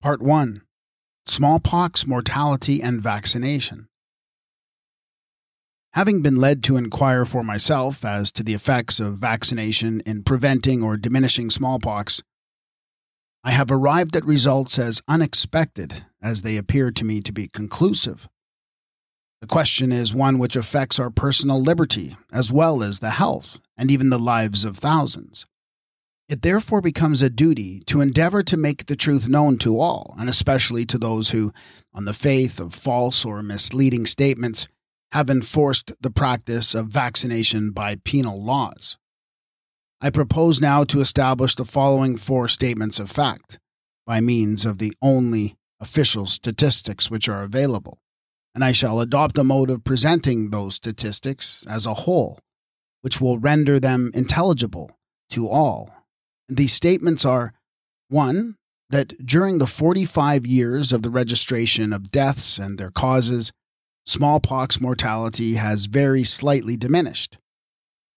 Part 1 Smallpox, Mortality, and Vaccination. Having been led to inquire for myself as to the effects of vaccination in preventing or diminishing smallpox, I have arrived at results as unexpected as they appear to me to be conclusive. The question is one which affects our personal liberty, as well as the health and even the lives of thousands. It therefore becomes a duty to endeavor to make the truth known to all, and especially to those who, on the faith of false or misleading statements, have enforced the practice of vaccination by penal laws. I propose now to establish the following four statements of fact by means of the only official statistics which are available, and I shall adopt a mode of presenting those statistics as a whole, which will render them intelligible to all these statements are one, that during the 45 years of the registration of deaths and their causes, smallpox mortality has very slightly diminished,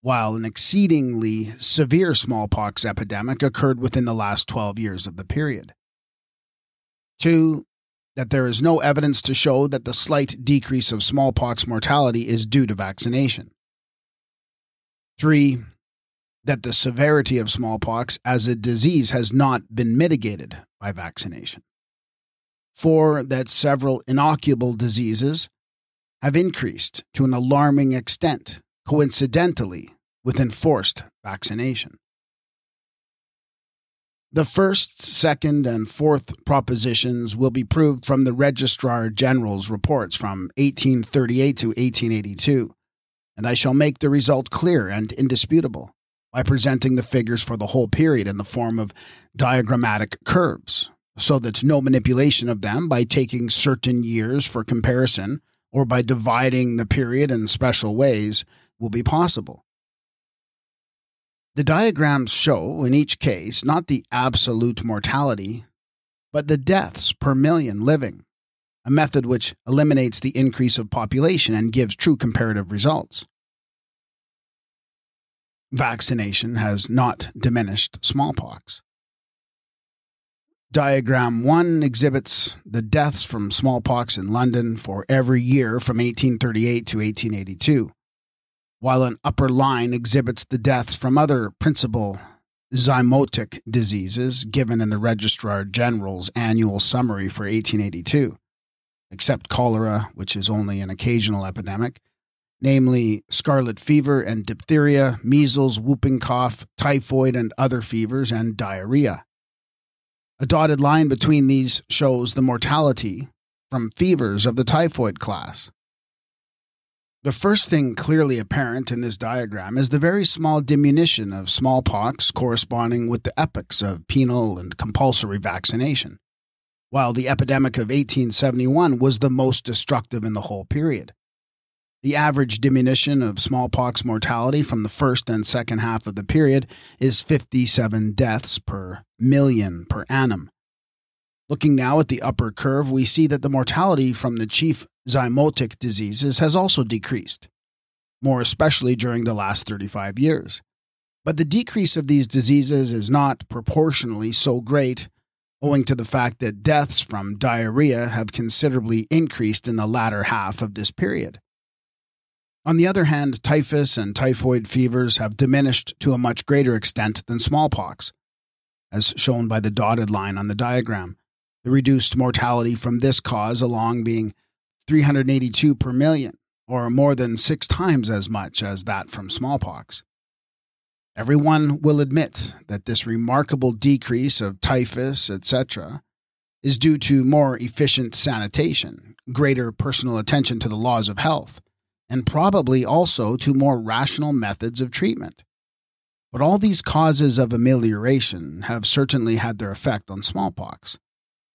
while an exceedingly severe smallpox epidemic occurred within the last 12 years of the period. Two, that there is no evidence to show that the slight decrease of smallpox mortality is due to vaccination. Three, that the severity of smallpox as a disease has not been mitigated by vaccination. Four, that several inoculable diseases have increased to an alarming extent, coincidentally with enforced vaccination. The first, second, and fourth propositions will be proved from the Registrar General's reports from 1838 to 1882, and I shall make the result clear and indisputable by presenting the figures for the whole period in the form of diagrammatic curves, so that no manipulation of them by taking certain years for comparison or by dividing the period in special ways will be possible. The diagrams show, in each case, not the absolute mortality, but the deaths per million living, a method which eliminates the increase of population and gives true comparative results vaccination has not diminished smallpox. Diagram 1 exhibits the deaths from smallpox in London for every year from 1838 to 1882, while an upper line exhibits the deaths from other principal zymotic diseases given in the Registrar General's annual summary for 1882, except cholera, which is only an occasional epidemic, namely scarlet fever and diphtheria, measles, whooping cough, typhoid and other fevers, and diarrhea. A dotted line between these shows the mortality from fevers of the typhoid class. The first thing clearly apparent in this diagram is the very small diminution of smallpox corresponding with the epochs of penal and compulsory vaccination, while the epidemic of 1871 was the most destructive in the whole period. The average diminution of smallpox mortality from the first and second half of the period is 57 deaths per million per annum. Looking now at the upper curve, we see that the mortality from the chief zymotic diseases has also decreased, more especially during the last 35 years. But the decrease of these diseases is not proportionally so great, owing to the fact that deaths from diarrhea have considerably increased in the latter half of this period. On the other hand, typhus and typhoid fevers have diminished to a much greater extent than smallpox, as shown by the dotted line on the diagram. The reduced mortality from this cause along being 382 per million, or more than six times as much as that from smallpox. Everyone will admit that this remarkable decrease of typhus, etc., is due to more efficient sanitation, greater personal attention to the laws of health, and probably also to more rational methods of treatment. But all these causes of amelioration have certainly had their effect on smallpox.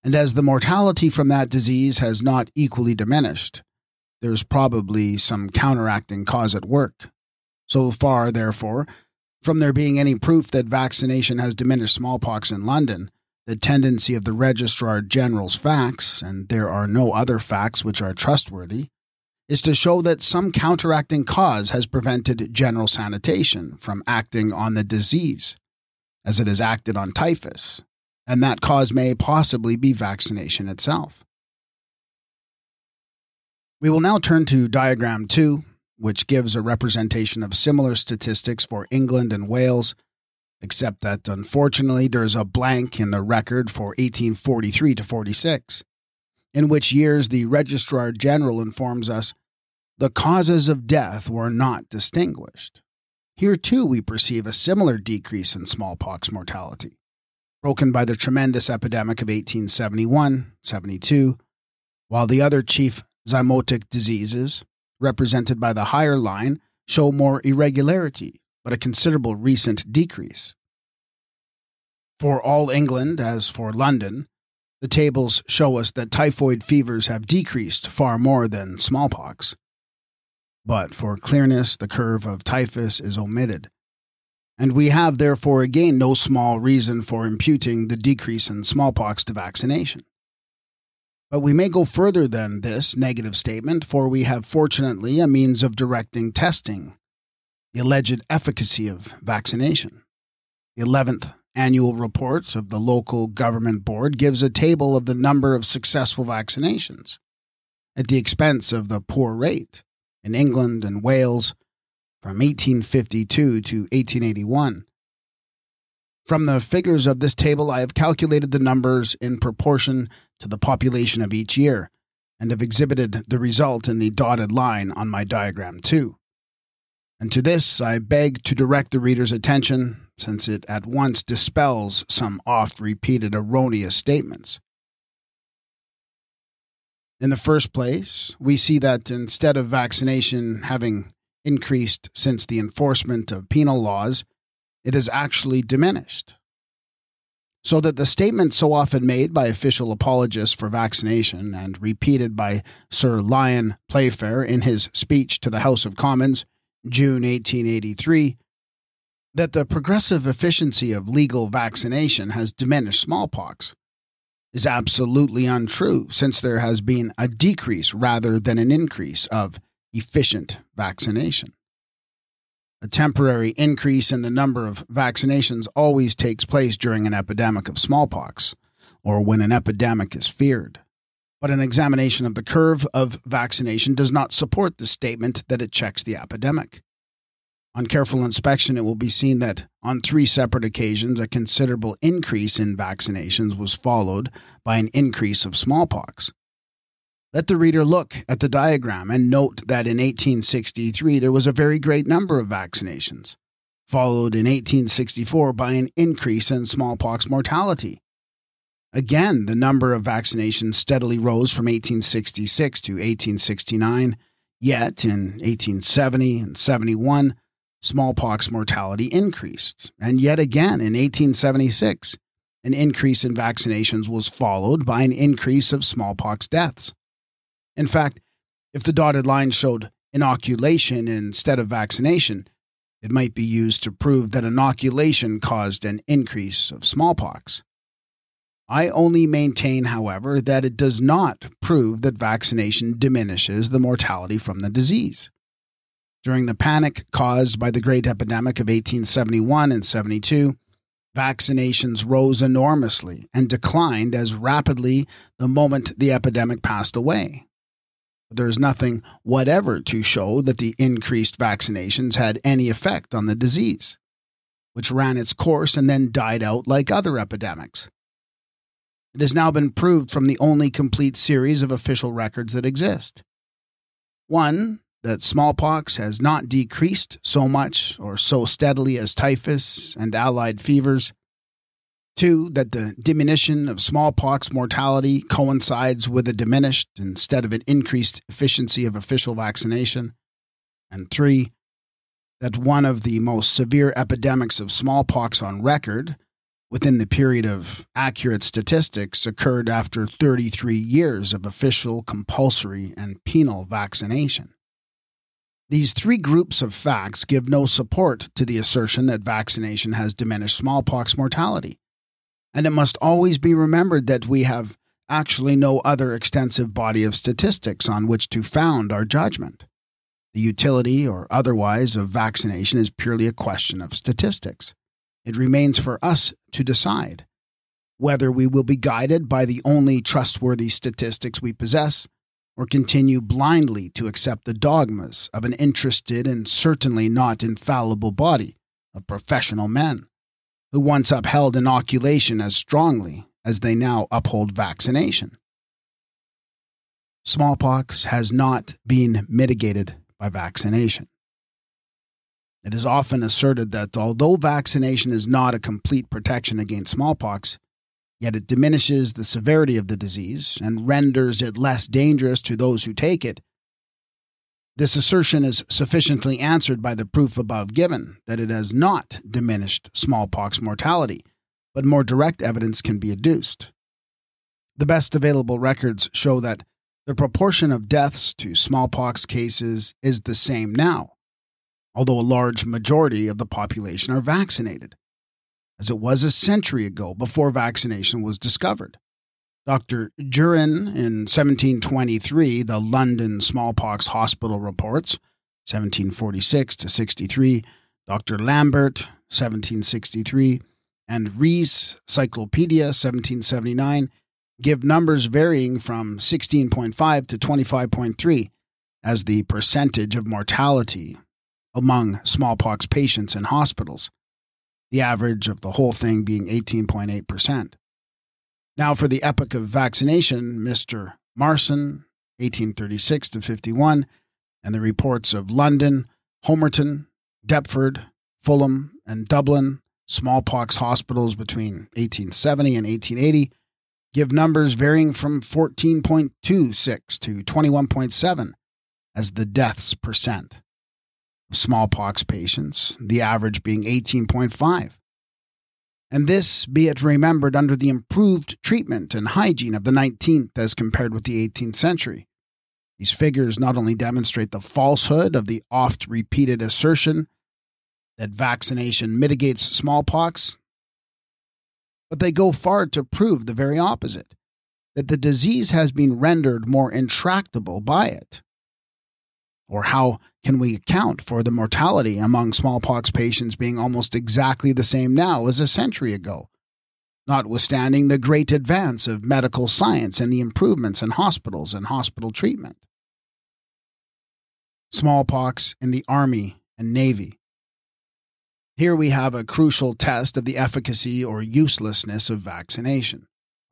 And as the mortality from that disease has not equally diminished, there's probably some counteracting cause at work. So far, therefore, from there being any proof that vaccination has diminished smallpox in London, the tendency of the Registrar General's facts, and there are no other facts which are trustworthy, is to show that some counteracting cause has prevented general sanitation from acting on the disease, as it has acted on typhus, and that cause may possibly be vaccination itself. We will now turn to diagram 2, which gives a representation of similar statistics for England and Wales, except that unfortunately there is a blank in the record for 1843 to 46, in which years the Registrar General informs us the causes of death were not distinguished. Here too we perceive a similar decrease in smallpox mortality, broken by the tremendous epidemic of 1871 72, while the other chief zymotic diseases, represented by the higher line, show more irregularity, but a considerable recent decrease. For all England, as for London, the tables show us that typhoid fevers have decreased far more than smallpox. But for clearness, the curve of typhus is omitted. And we have therefore again no small reason for imputing the decrease in smallpox to vaccination. But we may go further than this negative statement, for we have fortunately a means of directing testing, the alleged efficacy of vaccination. The 11th annual reports of the local government board gives a table of the number of successful vaccinations at the expense of the poor rate in England and Wales from 1852 to 1881. From the figures of this table, I have calculated the numbers in proportion to the population of each year and have exhibited the result in the dotted line on my diagram too. And to this I beg to direct the reader's attention, since it at once dispels some oft repeated erroneous statements. In the first place, we see that instead of vaccination having increased since the enforcement of penal laws, it has actually diminished. So that the statement so often made by official apologists for vaccination and repeated by Sir Lyon Playfair in his speech to the House of Commons, June 1883, that the progressive efficiency of legal vaccination has diminished smallpox is absolutely untrue, since there has been a decrease rather than an increase of efficient vaccination. A temporary increase in the number of vaccinations always takes place during an epidemic of smallpox, or when an epidemic is feared. But an examination of the curve of vaccination does not support the statement that it checks the epidemic. On careful inspection, it will be seen that on three separate occasions, a considerable increase in vaccinations was followed by an increase of smallpox. Let the reader look at the diagram and note that in 1863 there was a very great number of vaccinations, followed in 1864 by an increase in smallpox mortality. Again, the number of vaccinations steadily rose from 1866 to 1869, yet in 1870 and 71, smallpox mortality increased. And yet again in 1876, an increase in vaccinations was followed by an increase of smallpox deaths. In fact, if the dotted line showed inoculation instead of vaccination, it might be used to prove that inoculation caused an increase of smallpox. I only maintain, however, that it does not prove that vaccination diminishes the mortality from the disease. During the panic caused by the Great Epidemic of 1871 and 72, vaccinations rose enormously and declined as rapidly the moment the epidemic passed away. There is nothing whatever to show that the increased vaccinations had any effect on the disease, which ran its course and then died out like other epidemics. It has now been proved from the only complete series of official records that exist. One, that smallpox has not decreased so much or so steadily as typhus and allied fevers. Two, that the diminution of smallpox mortality coincides with a diminished instead of an increased efficiency of official vaccination. And three, that one of the most severe epidemics of smallpox on record within the period of accurate statistics occurred after 33 years of official, compulsory, and penal vaccination. These three groups of facts give no support to the assertion that vaccination has diminished smallpox mortality. And it must always be remembered that we have actually no other extensive body of statistics on which to found our judgment. The utility or otherwise of vaccination is purely a question of statistics. It remains for us to decide. whether we will be guided by the only trustworthy statistics we possess or continue blindly to accept the dogmas of an interested and certainly not infallible body of professional men who once upheld inoculation as strongly as they now uphold vaccination. Smallpox has not been mitigated by vaccination. It is often asserted that although vaccination is not a complete protection against smallpox, yet it diminishes the severity of the disease and renders it less dangerous to those who take it. This assertion is sufficiently answered by the proof above given that it has not diminished smallpox mortality, but more direct evidence can be adduced. The best available records show that the proportion of deaths to smallpox cases is the same now, although a large majority of the population are vaccinated as it was a century ago before vaccination was discovered. Dr. Jurin in 1723, the London Smallpox Hospital reports, 1746 to 63, Dr. Lambert, 1763, and Rees, Cyclopedia, 1779, give numbers varying from 16.5 to 25.3 as the percentage of mortality among smallpox patients in hospitals the average of the whole thing being 18.8%. Now, for the epoch of vaccination, Mr. Marson, 1836 to 51, and the reports of London, Homerton, Deptford, Fulham, and Dublin smallpox hospitals between 1870 and 1880 give numbers varying from 14.26 to 21.7 as the deaths percent smallpox patients, the average being 18.5. And this be it remembered under the improved treatment and hygiene of the 19th as compared with the 18th century. These figures not only demonstrate the falsehood of the oft repeated assertion that vaccination mitigates smallpox, but they go far to prove the very opposite that the disease has been rendered more intractable by it. Or how can we account for the mortality among smallpox patients being almost exactly the same now as a century ago? Notwithstanding the great advance of medical science and the improvements in hospitals and hospital treatment. Smallpox in the Army and Navy. Here we have a crucial test of the efficacy or uselessness of vaccination.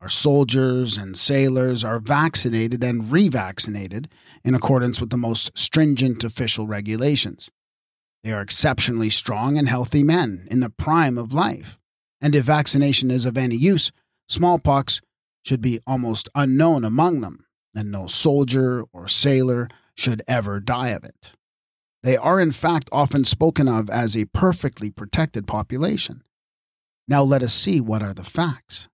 Our soldiers and sailors are vaccinated and revaccinated in accordance with the most stringent official regulations. They are exceptionally strong and healthy men in the prime of life. And if vaccination is of any use, smallpox should be almost unknown among them, and no soldier or sailor should ever die of it. They are, in fact, often spoken of as a perfectly protected population. Now let us see what are the facts.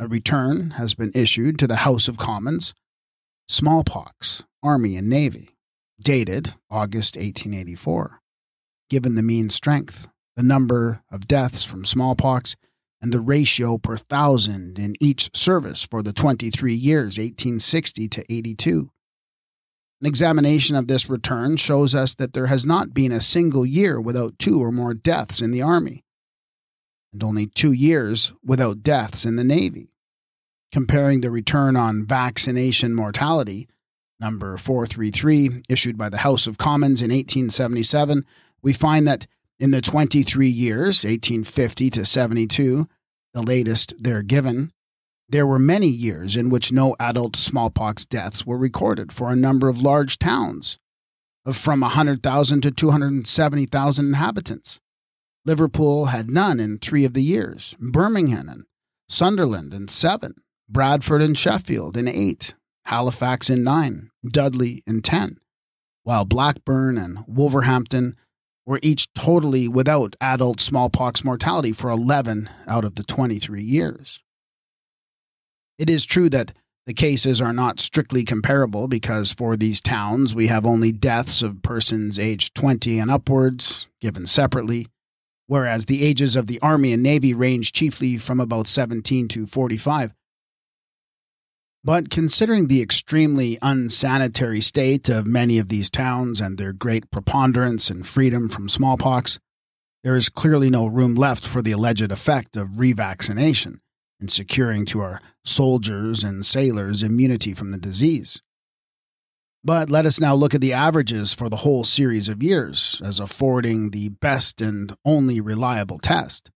A return has been issued to the House of Commons. Smallpox, Army and Navy, dated August 1884. Given the mean strength, the number of deaths from smallpox, and the ratio per thousand in each service for the 23 years 1860 to 82. An examination of this return shows us that there has not been a single year without two or more deaths in the Army only two years without deaths in the Navy. Comparing the return on vaccination mortality, number 433, issued by the House of Commons in 1877, we find that in the 23 years, 1850 to 72, the latest there given, there were many years in which no adult smallpox deaths were recorded for a number of large towns of from 100,000 to 270,000 inhabitants. Liverpool had none in three of the years, Birmingham and Sunderland in seven, Bradford and Sheffield in eight, Halifax in nine, Dudley in ten, while Blackburn and Wolverhampton were each totally without adult smallpox mortality for 11 out of the 23 years. It is true that the cases are not strictly comparable because for these towns we have only deaths of persons aged 20 and upwards, given separately, whereas the ages of the Army and Navy range chiefly from about 17 to 45. But considering the extremely unsanitary state of many of these towns and their great preponderance and freedom from smallpox, there is clearly no room left for the alleged effect of revaccination in securing to our soldiers and sailors immunity from the disease. But let us now look at the averages for the whole series of years as affording the best and only reliable test.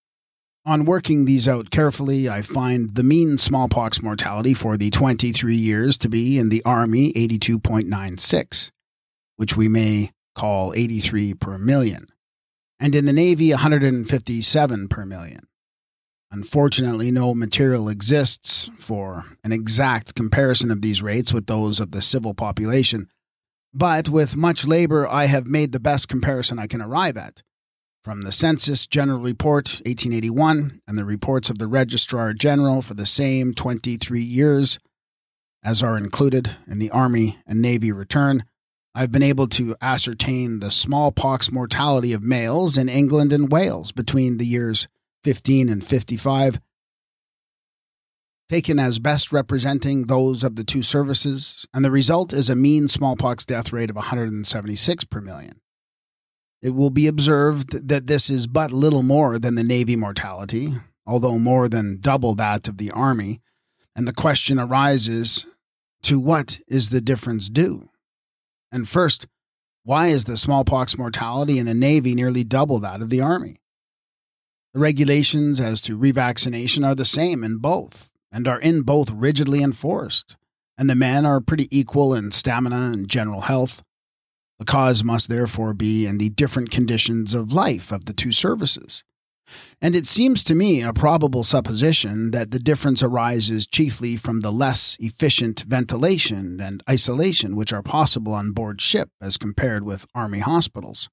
On working these out carefully, I find the mean smallpox mortality for the 23 years to be in the Army 82.96, which we may call 83 per million, and in the Navy 157 per million. Unfortunately, no material exists for an exact comparison of these rates with those of the civil population, but with much labor, I have made the best comparison I can arrive at. From the Census General Report 1881 and the reports of the Registrar General for the same 23 years, as are included in the Army and Navy return, I've been able to ascertain the smallpox mortality of males in England and Wales between the years 15 and 55, taken as best representing those of the two services, and the result is a mean smallpox death rate of 176 per million. It will be observed that this is but little more than the Navy mortality, although more than double that of the Army, and the question arises to what is the difference due? And first, why is the smallpox mortality in the Navy nearly double that of the Army? The regulations as to revaccination are the same in both, and are in both rigidly enforced, and the men are pretty equal in stamina and general health. The cause must therefore be in the different conditions of life of the two services. And it seems to me a probable supposition that the difference arises chiefly from the less efficient ventilation and isolation which are possible on board ship as compared with Army hospitals.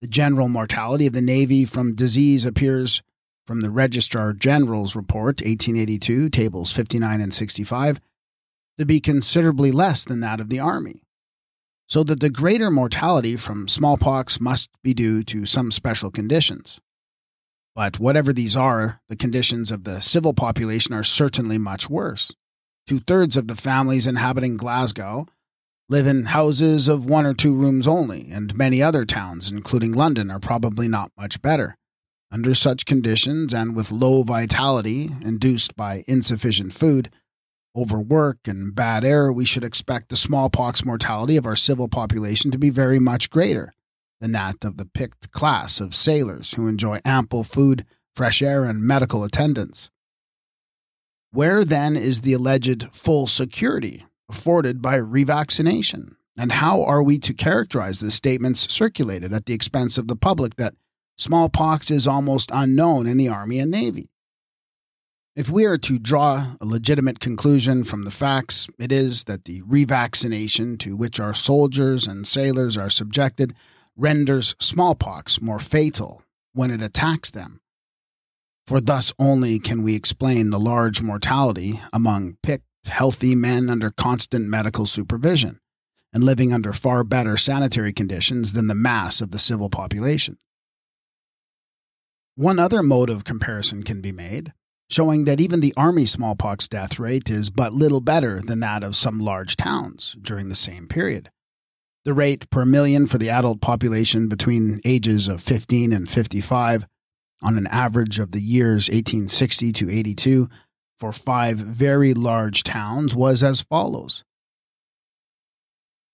The general mortality of the Navy from disease appears from the Registrar General's Report, 1882, tables 59 and 65, to be considerably less than that of the Army so that the greater mortality from smallpox must be due to some special conditions. But whatever these are, the conditions of the civil population are certainly much worse. Two thirds of the families inhabiting Glasgow live in houses of one or two rooms only, and many other towns, including London, are probably not much better. Under such conditions, and with low vitality induced by insufficient food, overwork and bad air, we should expect the smallpox mortality of our civil population to be very much greater than that of the picked class of sailors who enjoy ample food, fresh air, and medical attendance. Where then is the alleged full security afforded by revaccination? And how are we to characterize the statements circulated at the expense of the public that smallpox is almost unknown in the Army and Navy? If we are to draw a legitimate conclusion from the facts, it is that the revaccination to which our soldiers and sailors are subjected renders smallpox more fatal when it attacks them. For thus only can we explain the large mortality among picked, healthy men under constant medical supervision and living under far better sanitary conditions than the mass of the civil population. One other mode of comparison can be made showing that even the Army smallpox death rate is but little better than that of some large towns during the same period. The rate per million for the adult population between ages of 15 and 55 on an average of the years 1860 to 82 for five very large towns was as follows.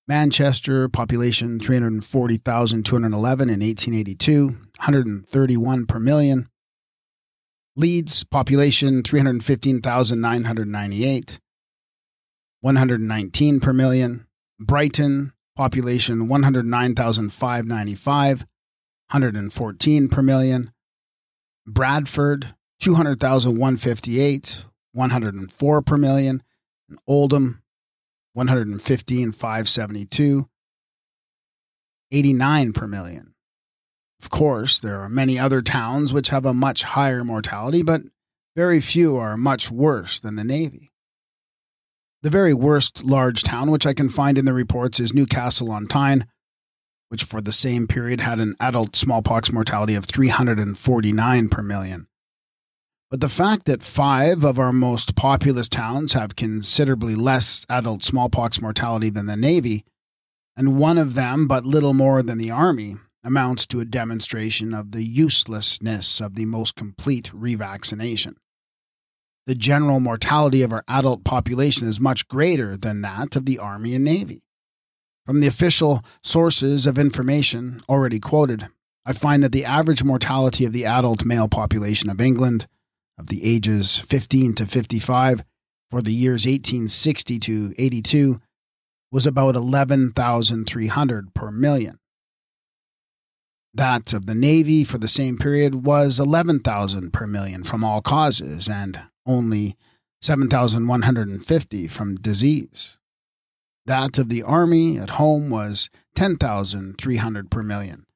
Manchester, population 340,211 in 1882, 131 per million. Leeds, population 315,998, 119 per million. Brighton, population 109,595, 114 per million. Bradford, 200,158, 104 per million. And Oldham, 115 572, 89 per million. Of course, there are many other towns which have a much higher mortality, but very few are much worse than the Navy. The very worst large town which I can find in the reports is Newcastle on Tyne, which for the same period had an adult smallpox mortality of 349 per million. But the fact that five of our most populous towns have considerably less adult smallpox mortality than the Navy, and one of them but little more than the Army, amounts to a demonstration of the uselessness of the most complete revaccination. the general mortality of our adult population is much greater than that of the Army and Navy. From the official sources of information already quoted, I find that the average mortality of the adult male population of England, of the ages 15 to 55, for the years 1860 to 82, was about 11,300 per million. That of the Navy for the same period was 11,000 per million from all causes and only 7,150 from disease. That of the Army at home was 10,300 per million.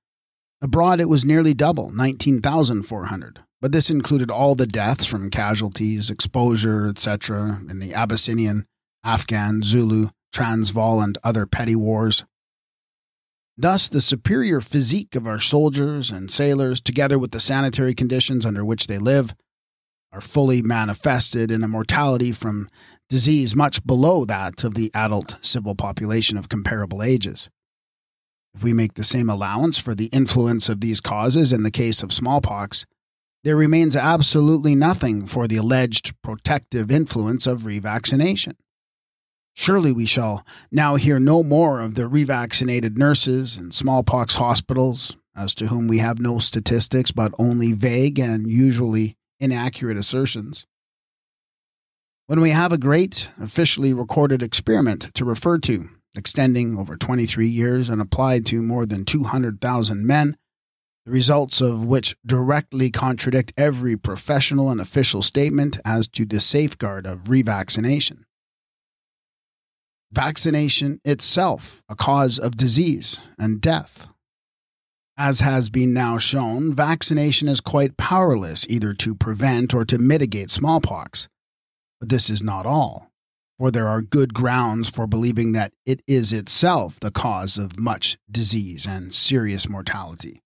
Abroad, it was nearly double, 19,400. But this included all the deaths from casualties, exposure, etc., in the Abyssinian, Afghan, Zulu, Transvaal, and other petty wars. Thus, the superior physique of our soldiers and sailors, together with the sanitary conditions under which they live, are fully manifested in a mortality from disease much below that of the adult civil population of comparable ages. If we make the same allowance for the influence of these causes in the case of smallpox, there remains absolutely nothing for the alleged protective influence of revaccination. Surely we shall now hear no more of the revaccinated nurses and smallpox hospitals, as to whom we have no statistics but only vague and usually inaccurate assertions. When we have a great, officially recorded experiment to refer to, extending over 23 years and applied to more than 200,000 men, the results of which directly contradict every professional and official statement as to the safeguard of revaccination. Vaccination itself, a cause of disease and death. As has been now shown, vaccination is quite powerless either to prevent or to mitigate smallpox. But this is not all for there are good grounds for believing that it is itself the cause of much disease and serious mortality.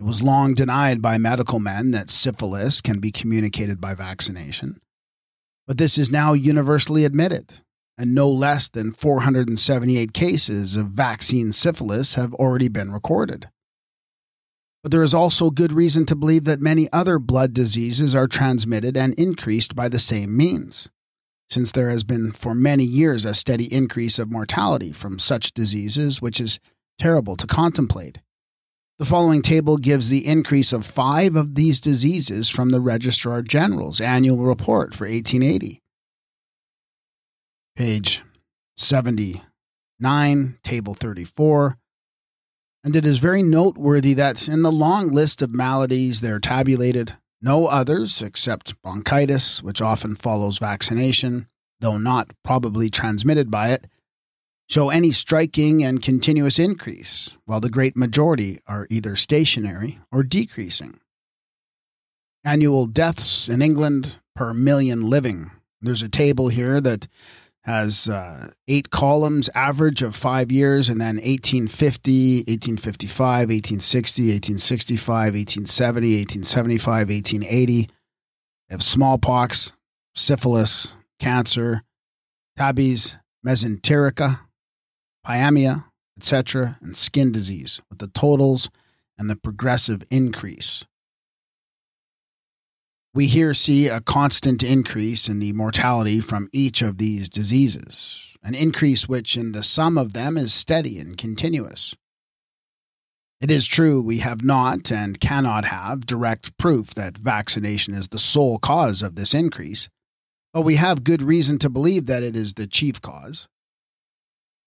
It was long denied by medical men that syphilis can be communicated by vaccination, but this is now universally admitted, and no less than 478 cases of vaccine syphilis have already been recorded. But there is also good reason to believe that many other blood diseases are transmitted and increased by the same means since there has been for many years a steady increase of mortality from such diseases, which is terrible to contemplate. The following table gives the increase of five of these diseases from the Registrar General's annual report for 1880. Page 79, Table 34. And it is very noteworthy that in the long list of maladies there tabulated, no others, except bronchitis, which often follows vaccination, though not probably transmitted by it, show any striking and continuous increase, while the great majority are either stationary or decreasing. Annual deaths in England per million living. There's a table here that has uh, eight columns, average of five years, and then 1850, 1855, 1860, 1865, 1870, 1875, 1880. They have smallpox, syphilis, cancer, tabes, mesenterica, pyemia, etc., and skin disease, with the totals and the progressive increase we here see a constant increase in the mortality from each of these diseases, an increase which in the sum of them is steady and continuous. It is true we have not and cannot have direct proof that vaccination is the sole cause of this increase, but we have good reason to believe that it is the chief cause.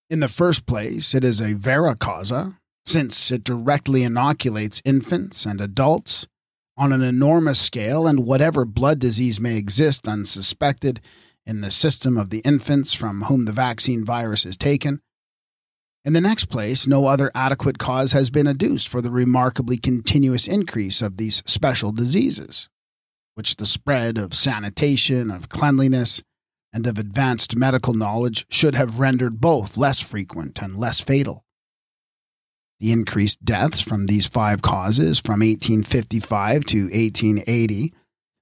In the first place, it is a vera causa, since it directly inoculates infants and adults on an enormous scale, and whatever blood disease may exist unsuspected in the system of the infants from whom the vaccine virus is taken. In the next place, no other adequate cause has been adduced for the remarkably continuous increase of these special diseases, which the spread of sanitation, of cleanliness, and of advanced medical knowledge should have rendered both less frequent and less fatal. The increased deaths from these five causes from 1855 to 1880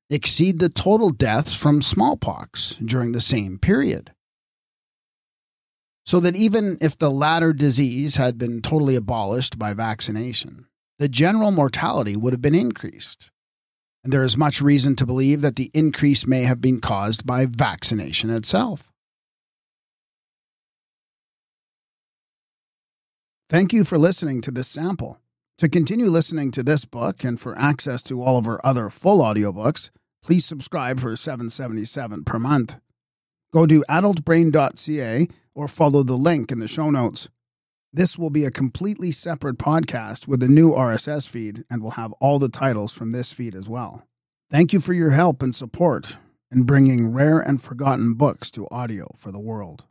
exceed the total deaths from smallpox during the same period. So that even if the latter disease had been totally abolished by vaccination, the general mortality would have been increased. And there is much reason to believe that the increase may have been caused by vaccination itself. Thank you for listening to this sample. To continue listening to this book and for access to all of our other full audiobooks, please subscribe for 777 per month. Go to adultbrain.ca or follow the link in the show notes. This will be a completely separate podcast with a new RSS feed and will have all the titles from this feed as well. Thank you for your help and support in bringing rare and forgotten books to audio for the world.